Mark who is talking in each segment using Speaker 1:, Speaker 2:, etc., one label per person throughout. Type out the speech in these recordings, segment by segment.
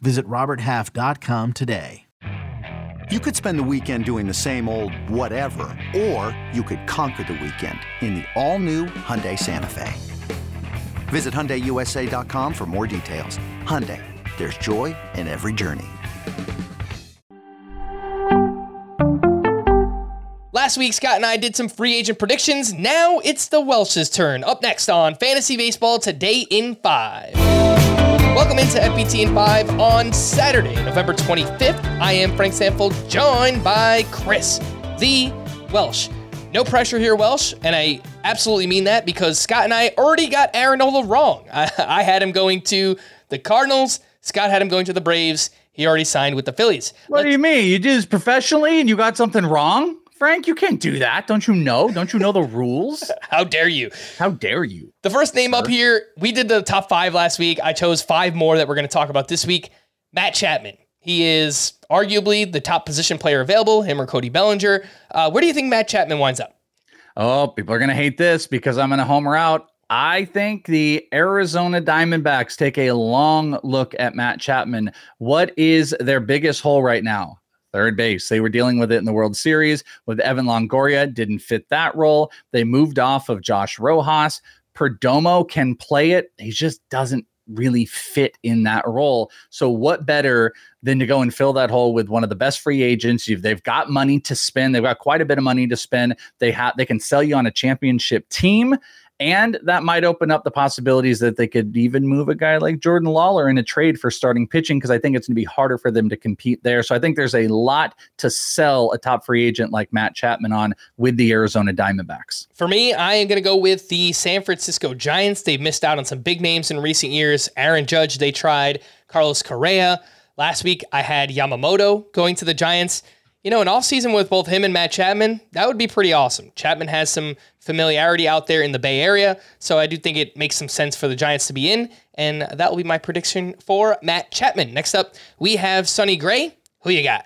Speaker 1: Visit RobertHalf.com today.
Speaker 2: You could spend the weekend doing the same old whatever, or you could conquer the weekend in the all-new Hyundai Santa Fe. Visit HyundaiUSA.com for more details. Hyundai, there's joy in every journey.
Speaker 3: Last week, Scott and I did some free agent predictions. Now it's the Welsh's turn. Up next on Fantasy Baseball Today in 5. Welcome into FBT in 5 on Saturday, November 25th. I am Frank Stampfl, joined by Chris, the Welsh. No pressure here, Welsh, and I absolutely mean that because Scott and I already got Aaron Nola wrong. I, I had him going to the Cardinals, Scott had him going to the Braves. He already signed with the Phillies.
Speaker 4: What Let's, do you mean? You did this professionally and you got something wrong? Frank, you can't do that. Don't you know? Don't you know the rules?
Speaker 3: How dare you?
Speaker 4: How dare you?
Speaker 3: The first name up here, we did the top five last week. I chose five more that we're going to talk about this week. Matt Chapman. He is arguably the top position player available, him or Cody Bellinger. Uh, where do you think Matt Chapman winds up?
Speaker 4: Oh, people are going to hate this because I'm going to homer out. I think the Arizona Diamondbacks take a long look at Matt Chapman. What is their biggest hole right now? Third base. They were dealing with it in the World Series with Evan Longoria, didn't fit that role. They moved off of Josh Rojas. Perdomo can play it. He just doesn't really fit in that role. So what better than to go and fill that hole with one of the best free agents? You've, they've got money to spend. They've got quite a bit of money to spend. They have they can sell you on a championship team and that might open up the possibilities that they could even move a guy like Jordan Lawlar in a trade for starting pitching because I think it's going to be harder for them to compete there. So I think there's a lot to sell a top free agent like Matt Chapman on with the Arizona Diamondbacks.
Speaker 3: For me, I am going to go with the San Francisco Giants. They've missed out on some big names in recent years. Aaron Judge, they tried. Carlos Correa. Last week, I had Yamamoto going to the Giants. You know, an offseason with both him and Matt Chapman, that would be pretty awesome. Chapman has some familiarity out there in the Bay Area, so I do think it makes some sense for the Giants to be in, and that will be my prediction for Matt Chapman. Next up, we have Sonny Gray. Who you got?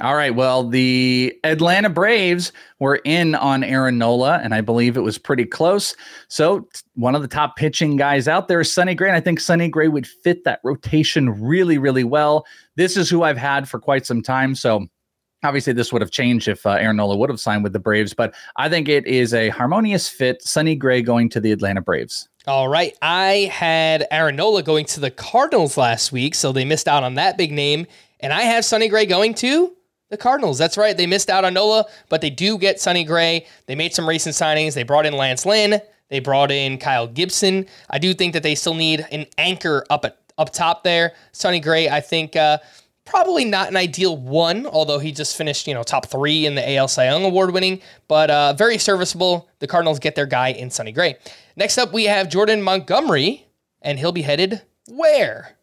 Speaker 4: All right. Well, the Atlanta Braves were in on Aaron Nola, and I believe it was pretty close. So, one of the top pitching guys out there is Sonny Gray, and I think Sonny Gray would fit that rotation really, really well. This is who I've had for quite some time. So, Obviously, this would have changed if uh, Aaron Nola would have signed with the Braves, but I think it is a harmonious fit. Sonny Gray going to the Atlanta Braves.
Speaker 3: All right. I had Aaron Nola going to the Cardinals last week, so they missed out on that big name. And I have Sonny Gray going to the Cardinals. That's right. They missed out on Nola, but they do get Sonny Gray. They made some recent signings. They brought in Lance Lynn. They brought in Kyle Gibson. I do think that they still need an anchor up at, up top there. Sonny Gray, I think. Uh, probably not an ideal one, although he just finished, you know, top three in the AL Cy Young award winning, but uh, very serviceable. The Cardinals get their guy in Sonny Gray. Next up, we have Jordan Montgomery, and he'll be headed where?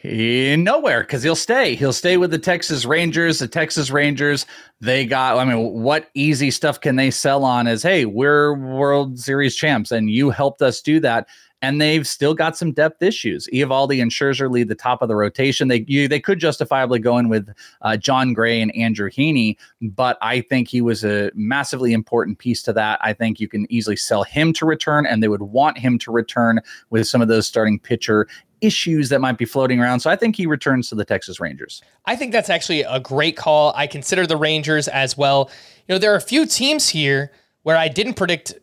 Speaker 4: He, nowhere because he'll stay. He'll stay with the Texas Rangers. The Texas Rangers, they got, I mean, what easy stuff can they sell on as, hey, we're World Series champs and you helped us do that and they've still got some depth issues. Eovaldi and Scherzer lead the top of the rotation. They you, they could justifiably go in with uh, Jon Gray and Andrew Heaney, but I think he was a massively important piece to that. I think you can easily sell him to return, and they would want him to return with some of those starting pitcher issues that might be floating around. So I think he returns to the Texas Rangers.
Speaker 3: I think that's actually a great call. I consider the Rangers as well. You know, there are a few teams here where I didn't predict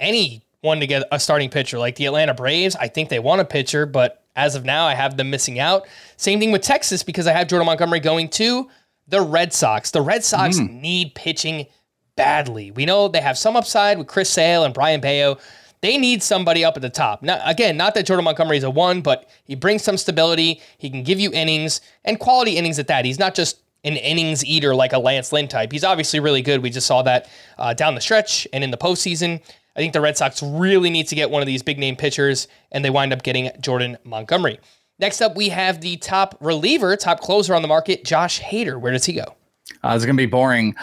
Speaker 3: any one to get a starting pitcher. Like the Atlanta Braves, I think they want a pitcher, but as of now, I have them missing out. Same thing with Texas because I have Jordan Montgomery going to the Red Sox. The Red Sox mm. need pitching badly. We know they have some upside with Chris Sale and Brayan Bello. They need somebody up at the top. Now, again, not that Jordan Montgomery is a one, but he brings some stability. He can give you innings and quality innings at that. He's not just an innings eater like a Lance Lynn type. He's obviously really good. We just saw that uh, down the stretch and in the postseason. I think the Red Sox really need to get one of these big name pitchers, and they wind up getting Jordan Montgomery. Next up, we have the top reliever, top closer on the market, Josh Hader. Where does he go?
Speaker 4: Uh, it's going to be boring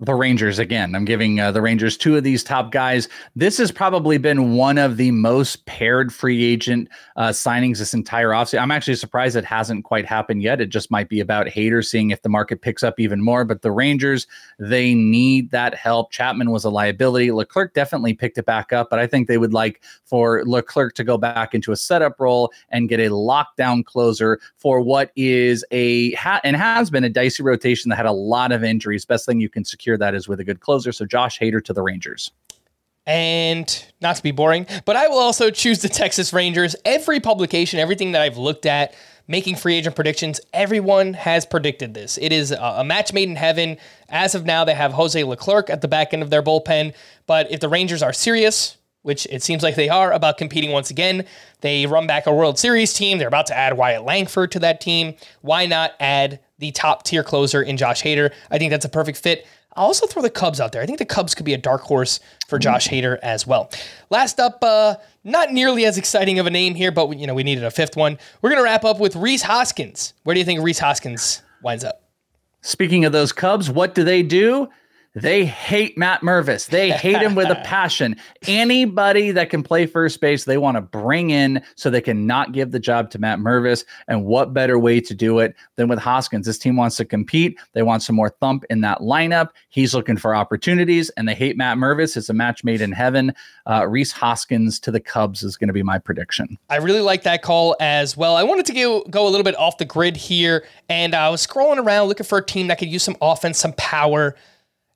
Speaker 4: the Rangers again. I'm giving uh, the Rangers two of these top guys. This has probably been one of the most paired free agent uh, signings this entire offseason. I'm actually surprised it hasn't quite happened yet. It just might be about Hader's seeing if the market picks up even more. But the Rangers, they need that help. Chapman was a liability. Leclerc definitely picked it back up, but I think they would like for Leclerc to go back into a setup role and get a lockdown closer for what is a ha- and has been a dicey rotation that had a lot of injuries. Best thing you can secure secure that is with a good closer. So Josh Hader to the Rangers.
Speaker 3: And not to be boring, but I will also choose the Texas Rangers. Every publication, everything that I've looked at, making free agent predictions, everyone has predicted this. It is a match made in heaven. As of now, they have Jose Leclerc at the back end of their bullpen. But if the Rangers are serious, which it seems like they are about competing once again, they run back a World Series team. They're about to add Wyatt Langford to that team. Why not add the top tier closer in Josh Hader? I think that's a perfect fit. I'll also throw the Cubs out there. I think the Cubs could be a dark horse for Josh Hader as well. Last up, uh, not nearly as exciting of a name here, but we, you know we needed a fifth one. We're gonna wrap up with Rhys Hoskins. Where do you think Rhys Hoskins winds up?
Speaker 4: Speaking of those Cubs, what do they do? They hate Matt Mervis. They hate him with a passion. Anybody that can play first base, they want to bring in so they can not give the job to Matt Mervis. And what better way to do it than with Hoskins? This team wants to compete. They want some more thump in that lineup. He's looking for opportunities, and they hate Matt Mervis. It's a match made in heaven. Uh, Rhys Hoskins to the Cubs is going to be my prediction.
Speaker 3: I really like that call as well. I wanted to go, go a little bit off the grid here, and I was scrolling around looking for a team that could use some offense, some power.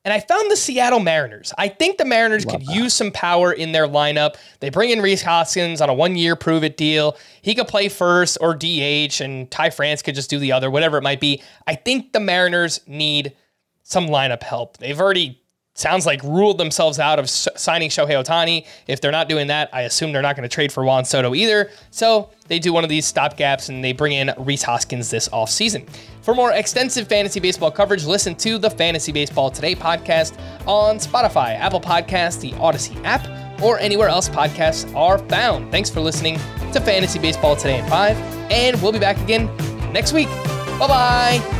Speaker 3: And I found the Seattle Mariners. I think the Mariners Love could that. use some power in their lineup. They bring in Rhys Hoskins on a one year prove it deal. He could play first or DH, and Ty France could just do the other, whatever it might be. I think the Mariners need some lineup help. They've already sounds like ruled themselves out of signing Shohei Ohtani. If they're not doing that, I assume they're not going to trade for Juan Soto either. So they do one of these stopgaps and they bring in Rhys Hoskins this offseason. For more extensive fantasy baseball coverage, listen to the Fantasy Baseball Today podcast on Spotify, Apple Podcasts, the Audacy app, or anywhere else podcasts are found. Thanks for listening to Fantasy Baseball Today at 5, and we'll be back again next week. Bye bye.